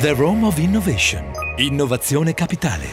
The Rome of Innovation. Innovazione capitale.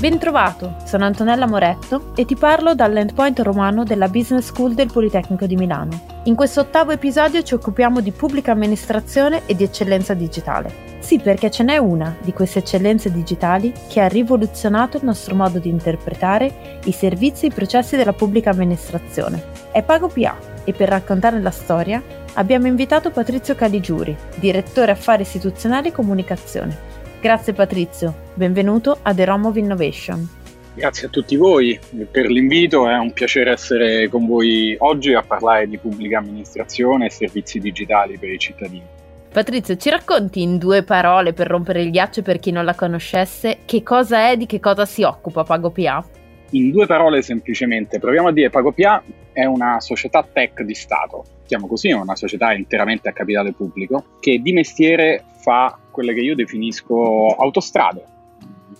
Bentrovato, sono Antonella Moretto e ti parlo dall'endpoint romano della Business School del Politecnico di Milano. In questo ottavo episodio ci occupiamo di pubblica amministrazione e di eccellenza digitale. Sì, perché ce n'è una di queste eccellenze digitali che ha rivoluzionato il nostro modo di interpretare i servizi e i processi della pubblica amministrazione. È PagoPA e per raccontare la storia abbiamo invitato Patrizio Caligiuri, direttore affari istituzionali e comunicazione. Grazie Patrizio, benvenuto a The Rome of Innovation. Grazie a tutti voi per l'invito, è un piacere essere con voi oggi a parlare di pubblica amministrazione e servizi digitali per i cittadini. Patrizio, ci racconti in due parole per rompere il ghiaccio per chi non la conoscesse che cosa è, di che cosa si occupa PagoPA? In due parole semplicemente, proviamo a dire PagoPA è una società tech di Stato, chiamo così, è una società interamente a capitale pubblico, che di mestiere fa quelle che io definisco autostrade,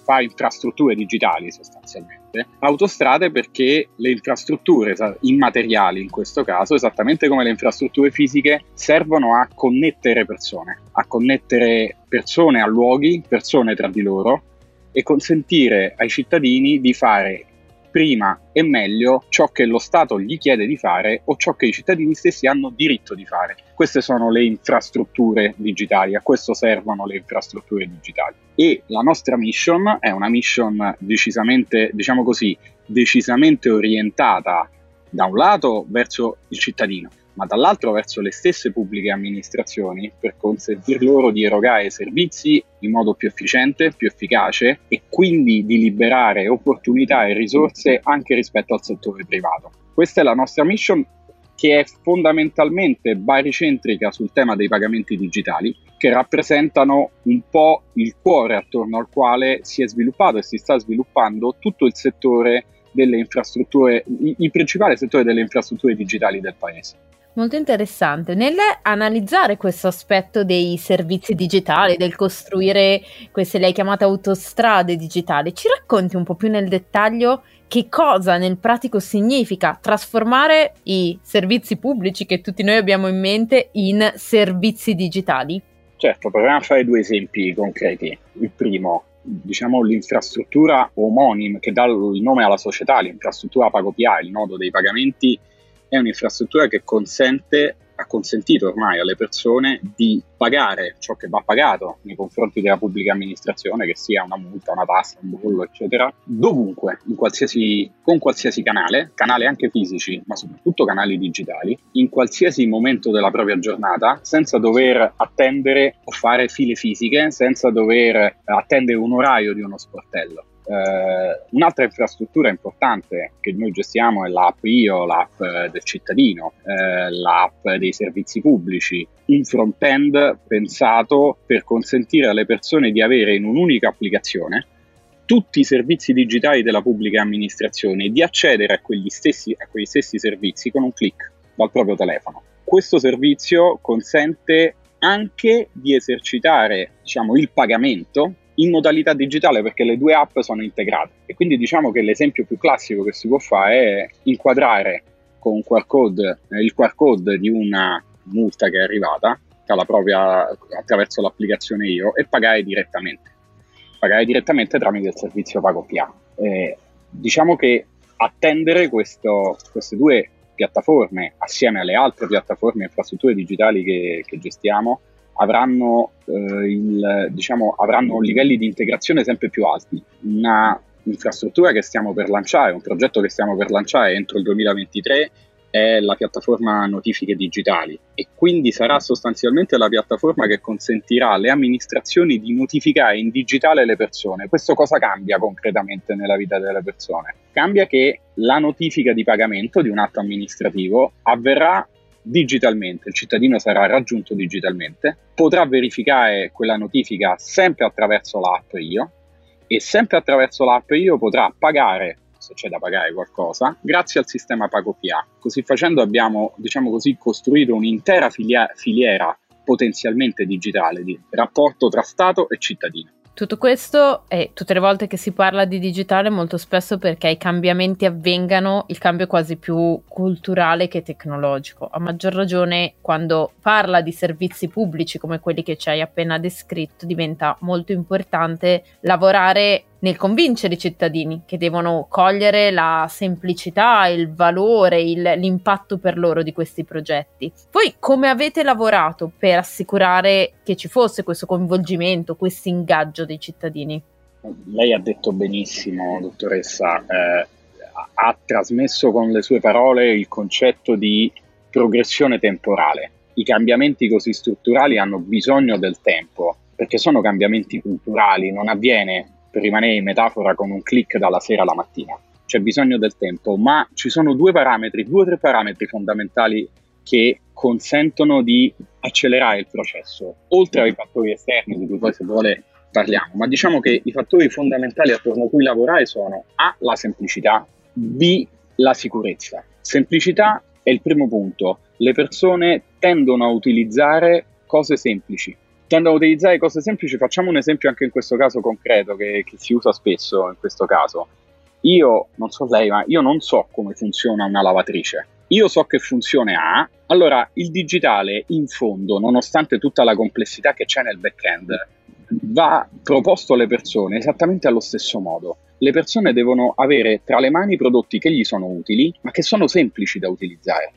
fa infrastrutture digitali sostanzialmente. Autostrade perché le infrastrutture immateriali in questo caso, esattamente come le infrastrutture fisiche, servono a connettere persone, a connettere persone a luoghi, persone tra di loro e consentire ai cittadini di fare prima e meglio ciò che lo Stato gli chiede di fare o ciò che i cittadini stessi hanno diritto di fare. Queste sono le infrastrutture digitali, a questo servono le infrastrutture digitali. E la nostra mission è una mission decisamente, diciamo così, decisamente orientata da un lato verso il cittadino, ma dall'altro verso le stesse pubbliche amministrazioni per consentir loro di erogare servizi in modo più efficiente, più efficace e quindi di liberare opportunità e risorse anche rispetto al settore privato. Questa è la nostra mission che è fondamentalmente baricentrica sul tema dei pagamenti digitali, che rappresentano un po' il cuore attorno al quale si è sviluppato e si sta sviluppando tutto il settore delle infrastrutture, il principale settore delle infrastrutture digitali del paese. Molto interessante. Nell'analizzare questo aspetto dei servizi digitali, del costruire queste lei chiamate autostrade digitali, ci racconti un po' più nel dettaglio che cosa nel pratico significa trasformare i servizi pubblici che tutti noi abbiamo in mente in servizi digitali? Certo, proviamo a fare due esempi concreti. Il primo, diciamo l'infrastruttura omonima che dà il nome alla società, l'infrastruttura PagoPA, il nodo dei pagamenti è un'infrastruttura che consente, ha consentito ormai alle persone di pagare ciò che va pagato nei confronti della pubblica amministrazione, che sia una multa, una tassa, un bollo, eccetera, dovunque, qualsiasi, con qualsiasi canale, canali anche fisici, ma soprattutto canali digitali, in qualsiasi momento della propria giornata, senza dover attendere o fare file fisiche, senza dover attendere un orario di uno sportello. Uh, un'altra infrastruttura importante che noi gestiamo è l'app Io, l'app del cittadino, uh, l'app dei servizi pubblici, un front-end pensato per consentire alle persone di avere in un'unica applicazione tutti i servizi digitali della pubblica amministrazione e di accedere a quegli, stessi, a quegli stessi servizi con un clic dal proprio telefono. Questo servizio consente anche di esercitare diciamo, il pagamento in modalità digitale perché le due app sono integrate e quindi diciamo che l'esempio più classico che si può fare è inquadrare con un QR code, eh, il QR code di una multa che è arrivata propria, attraverso l'applicazione Io e pagare direttamente. Pagare direttamente tramite il servizio PagoPA. Eh, diciamo che attendere questo, queste due piattaforme assieme alle altre piattaforme e infrastrutture digitali che, che gestiamo avranno, eh, il, diciamo, avranno livelli di integrazione sempre più alti. Una infrastruttura che stiamo per lanciare, un progetto che stiamo per lanciare entro il 2023 è la piattaforma notifiche digitali e quindi sarà sostanzialmente la piattaforma che consentirà alle amministrazioni di notificare in digitale le persone. Questo cosa cambia concretamente nella vita delle persone? Cambia che la notifica di pagamento di un atto amministrativo avverrà digitalmente, il cittadino sarà raggiunto digitalmente, potrà verificare quella notifica sempre attraverso l'app Io e sempre attraverso l'app Io potrà pagare se c'è da pagare qualcosa, grazie al sistema PagoPA. Così facendo abbiamo, diciamo così, costruito un'intera filiera potenzialmente digitale di rapporto tra Stato e cittadino. Tutto questo e tutte le volte che si parla di digitale molto spesso perché i cambiamenti avvengano, il cambio è quasi più culturale che tecnologico. A maggior ragione quando parla di servizi pubblici come quelli che ci hai appena descritto diventa molto importante lavorare nel convincere i cittadini che devono cogliere la semplicità, il valore, il, l'impatto per loro di questi progetti. Voi come avete lavorato per assicurare che ci fosse questo coinvolgimento, questo ingaggio dei cittadini? Lei ha detto benissimo, dottoressa, eh, ha trasmesso con le sue parole il concetto di progressione temporale. I cambiamenti così strutturali hanno bisogno del tempo perché sono cambiamenti culturali, non avviene per rimanere in metafora, con un click dalla sera alla mattina. C'è bisogno del tempo, ma ci sono due parametri, due o tre parametri fondamentali che consentono di accelerare il processo, oltre ai fattori esterni di cui poi se vuole parliamo, ma diciamo che i fattori fondamentali attorno a cui lavorare sono A, la semplicità, B, la sicurezza. Semplicità è il primo punto, le persone tendono a utilizzare cose semplici, tendono a utilizzare cose semplici, facciamo un esempio anche in questo caso concreto che, che, si usa spesso in questo caso. Io, non so lei, ma io non so come funziona una lavatrice. Io so che funzione ha, allora il digitale in fondo, nonostante tutta la complessità che c'è nel back-end, va proposto alle persone esattamente allo stesso modo. Le persone devono avere tra le mani prodotti che gli sono utili, ma che sono semplici da utilizzare.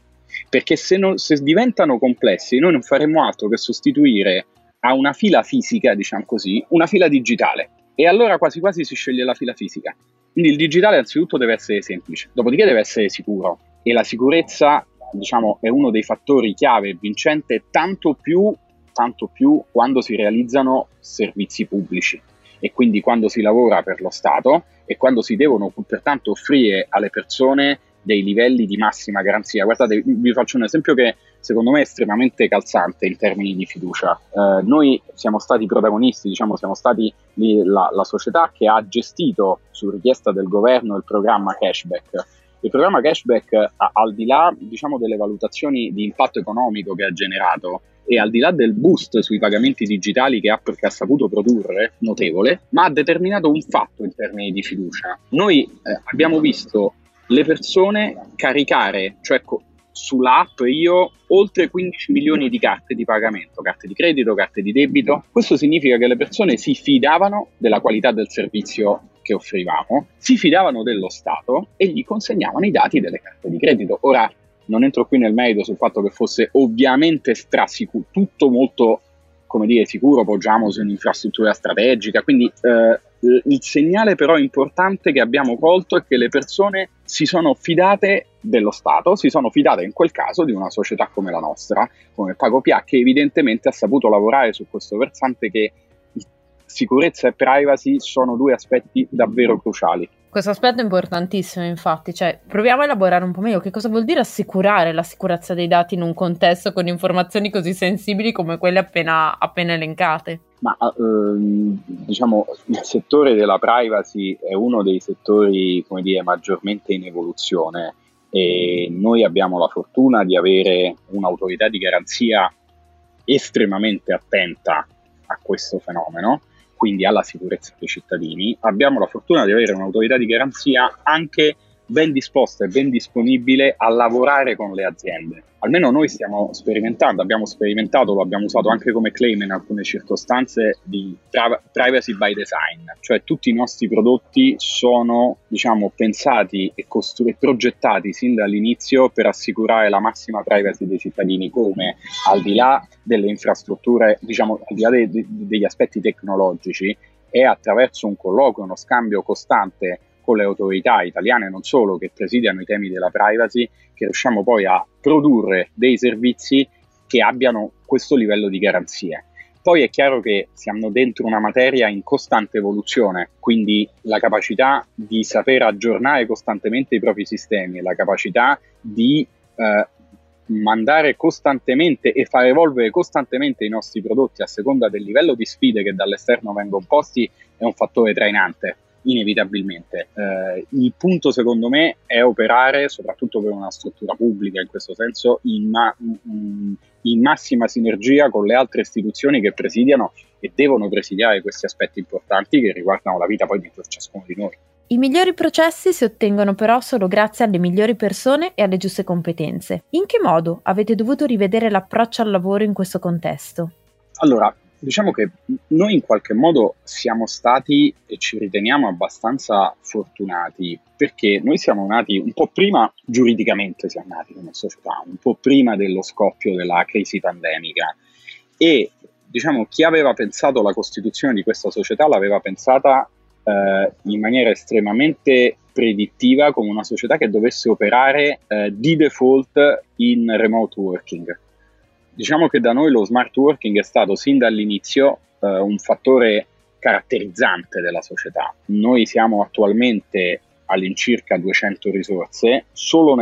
Perché se, non, se diventano complessi, noi non faremo altro che sostituire a una fila fisica, diciamo così, una fila digitale. E allora quasi quasi si sceglie la fila fisica. Quindi il digitale anzitutto deve essere semplice, dopodiché deve essere sicuro. E la sicurezza, diciamo, è uno dei fattori chiave vincente tanto più, tanto più quando si realizzano servizi pubblici e quindi quando si lavora per lo Stato e quando si devono pertanto offrire alle persone dei livelli di massima garanzia. Guardate, vi faccio un esempio che secondo me estremamente calzante in termini di fiducia. Eh, noi siamo stati protagonisti, diciamo, siamo stati la, la società che ha gestito su richiesta del governo il programma cashback. Il programma cashback, al di là diciamo, delle valutazioni di impatto economico che ha generato, e al di là del boost sui pagamenti digitali che ha, che ha saputo produrre, notevole, ma ha determinato un fatto in termini di fiducia. Noi eh, abbiamo visto le persone caricare, cioè co- sulla app io oltre 15 milioni di carte di pagamento, carte di credito, carte di debito. Questo significa che le persone si fidavano della qualità del servizio che offrivamo, si fidavano dello Stato e gli consegnavano i dati delle carte di credito. Ora non entro qui nel merito sul fatto che fosse ovviamente strasicuro, tutto molto come dire, sicuro, poggiamo su un'infrastruttura strategica, quindi eh, il segnale però importante che abbiamo colto è che le persone si sono fidate dello Stato, si sono fidate in quel caso di una società come la nostra, come PagoPA, che evidentemente ha saputo lavorare su questo versante che sicurezza e privacy sono due aspetti davvero cruciali. Questo aspetto è importantissimo, infatti, cioè proviamo a elaborare un po' meglio che cosa vuol dire assicurare la sicurezza dei dati in un contesto con informazioni così sensibili come quelle appena, appena elencate. Ma ehm, diciamo il settore della privacy è uno dei settori, come dire, maggiormente in evoluzione e noi abbiamo la fortuna di avere un'autorità di garanzia estremamente attenta a questo fenomeno quindi alla sicurezza dei cittadini, abbiamo la fortuna di avere un'autorità di garanzia anche ben disposta e ben disponibile a lavorare con le aziende. Almeno noi stiamo sperimentando, abbiamo sperimentato, lo abbiamo usato anche come claim in alcune circostanze di privacy by design, cioè tutti i nostri prodotti sono diciamo, pensati e, costru- progettati sin dall'inizio per assicurare la massima privacy dei cittadini, come al di là delle infrastrutture, diciamo al di là de- de- degli aspetti tecnologici, è attraverso un colloquio, uno scambio costante con le autorità italiane non solo che presidiano i temi della privacy, che riusciamo poi a produrre dei servizi che abbiano questo livello di garanzie. Poi è chiaro che siamo dentro una materia in costante evoluzione, quindi la capacità di saper aggiornare costantemente i propri sistemi, la capacità di eh, mandare costantemente e far evolvere costantemente i nostri prodotti a seconda del livello di sfide che dall'esterno vengono posti è un fattore trainante inevitabilmente. Eh, il punto secondo me è operare, soprattutto per una struttura pubblica in questo senso, in, ma- in, massima sinergia con le altre istituzioni che presidiano e devono presidiare questi aspetti importanti che riguardano la vita poi di ciascuno di noi. I migliori processi si ottengono però solo grazie alle migliori persone e alle giuste competenze. In che modo avete dovuto rivedere l'approccio al lavoro in questo contesto? Allora, diciamo che noi in qualche modo siamo stati e ci riteniamo abbastanza fortunati perché noi siamo nati un po' prima, giuridicamente siamo nati come società, un po' prima dello scoppio della crisi pandemica. E diciamo chi aveva pensato la costituzione di questa società l'aveva pensata eh, in maniera estremamente predittiva come una società che dovesse operare eh, di default in remote working Diciamo che da noi lo smart working è stato sin dall'inizio eh, un fattore caratterizzante della società. Noi siamo attualmente all'incirca 200 risorse, solo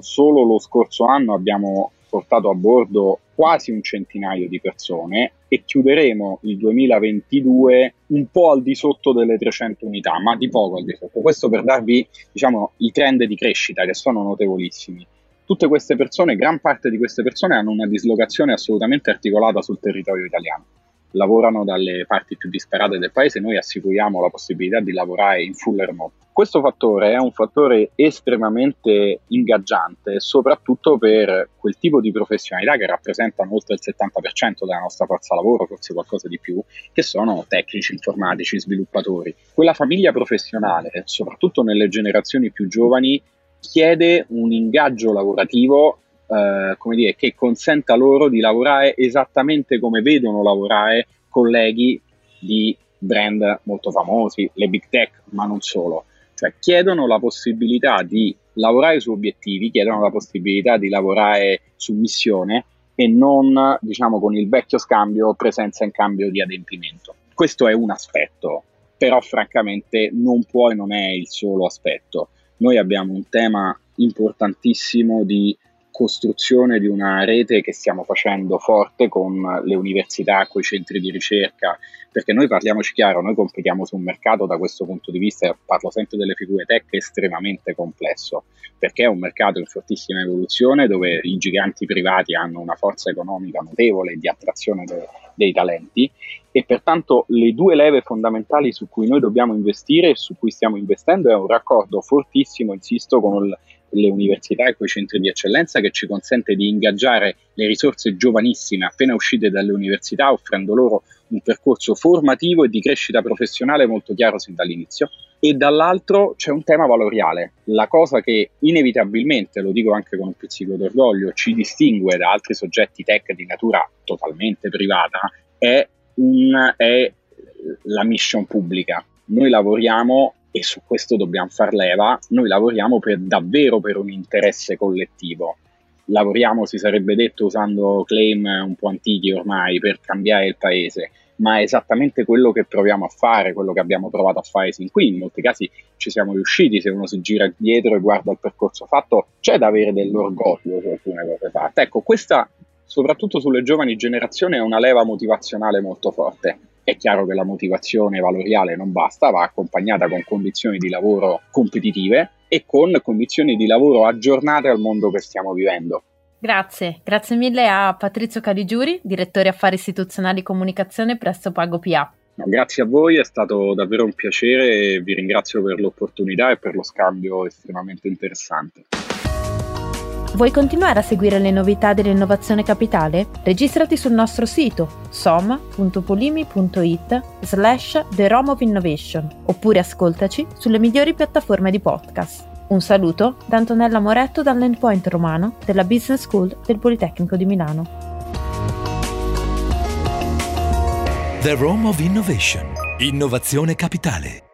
solo lo scorso anno abbiamo portato a bordo quasi un centinaio di persone e chiuderemo il 2022 un po' al di sotto delle 300 unità, ma di poco al di sotto. Questo per darvi diciamo, i trend di crescita che sono notevolissimi tutte queste persone, gran parte di queste persone hanno una dislocazione assolutamente articolata sul territorio italiano. Lavorano dalle parti più disperate del paese, noi assicuriamo la possibilità di lavorare in full remote. Questo fattore è un fattore estremamente ingaggiante, soprattutto per quel tipo di professionalità che rappresentano oltre il 70% della nostra forza lavoro, forse qualcosa di più, che sono tecnici, informatici, sviluppatori. Quella famiglia professionale, soprattutto nelle generazioni più giovani, chiede un ingaggio lavorativo eh, come dire, che consenta loro di lavorare esattamente come vedono lavorare colleghi di brand molto famosi, le big tech, ma non solo. Cioè chiedono la possibilità di lavorare su obiettivi, chiedono la possibilità di lavorare su missione e non, diciamo, con il vecchio scambio presenza in cambio di adempimento. Questo è un aspetto, però francamente non può e non è il solo aspetto noi abbiamo un tema importantissimo di costruzione di una rete che stiamo facendo forte con le università, con i centri di ricerca, perché noi parliamoci chiaro, noi competiamo su un mercato da questo punto di vista, parlo sempre delle figure tech, estremamente complesso, perché è un mercato in fortissima evoluzione dove i giganti privati hanno una forza economica notevole di attrazione de- dei talenti e pertanto le due leve fondamentali su cui noi dobbiamo investire e su cui stiamo investendo è un raccordo fortissimo, insisto, con il le università e quei centri di eccellenza che ci consente di ingaggiare le risorse giovanissime appena uscite dalle università offrendo loro un percorso formativo e di crescita professionale molto chiaro sin dall'inizio. E dall'altro c'è un tema valoriale, la cosa che inevitabilmente, lo dico anche con un pizzico d'orgoglio, ci distingue da altri soggetti tech di natura totalmente privata è, un, è la mission pubblica. Noi lavoriamo e su questo dobbiamo far leva, noi lavoriamo per, davvero per un interesse collettivo. Lavoriamo, si sarebbe detto usando claim un po' antichi ormai, per cambiare il paese, ma è esattamente quello che proviamo a fare, quello che abbiamo provato a fare sin qui. In molti casi ci siamo riusciti, se uno si gira dietro e guarda il percorso fatto, c'è da avere dell'orgoglio su alcune cose fatte. Ecco, questa, soprattutto sulle giovani generazioni, è una leva motivazionale molto forte è chiaro che la motivazione valoriale non basta, va accompagnata con condizioni di lavoro competitive e con condizioni di lavoro aggiornate al mondo che stiamo vivendo. Grazie, grazie mille a Patrizio Caligiuri, direttore affari istituzionali e comunicazione presso Pago PA. No, grazie a voi, è stato davvero un piacere e vi ringrazio per l'opportunità e per lo scambio estremamente interessante. Vuoi continuare a seguire le novità dell'innovazione capitale? Registrati sul nostro sito som.polimi.it slash The Rome of Innovation oppure ascoltaci sulle migliori piattaforme di podcast. Un saluto da Antonella Moretto dall'Endpoint Romano della Business School del Politecnico di Milano. The Rome of Innovation. Innovazione capitale.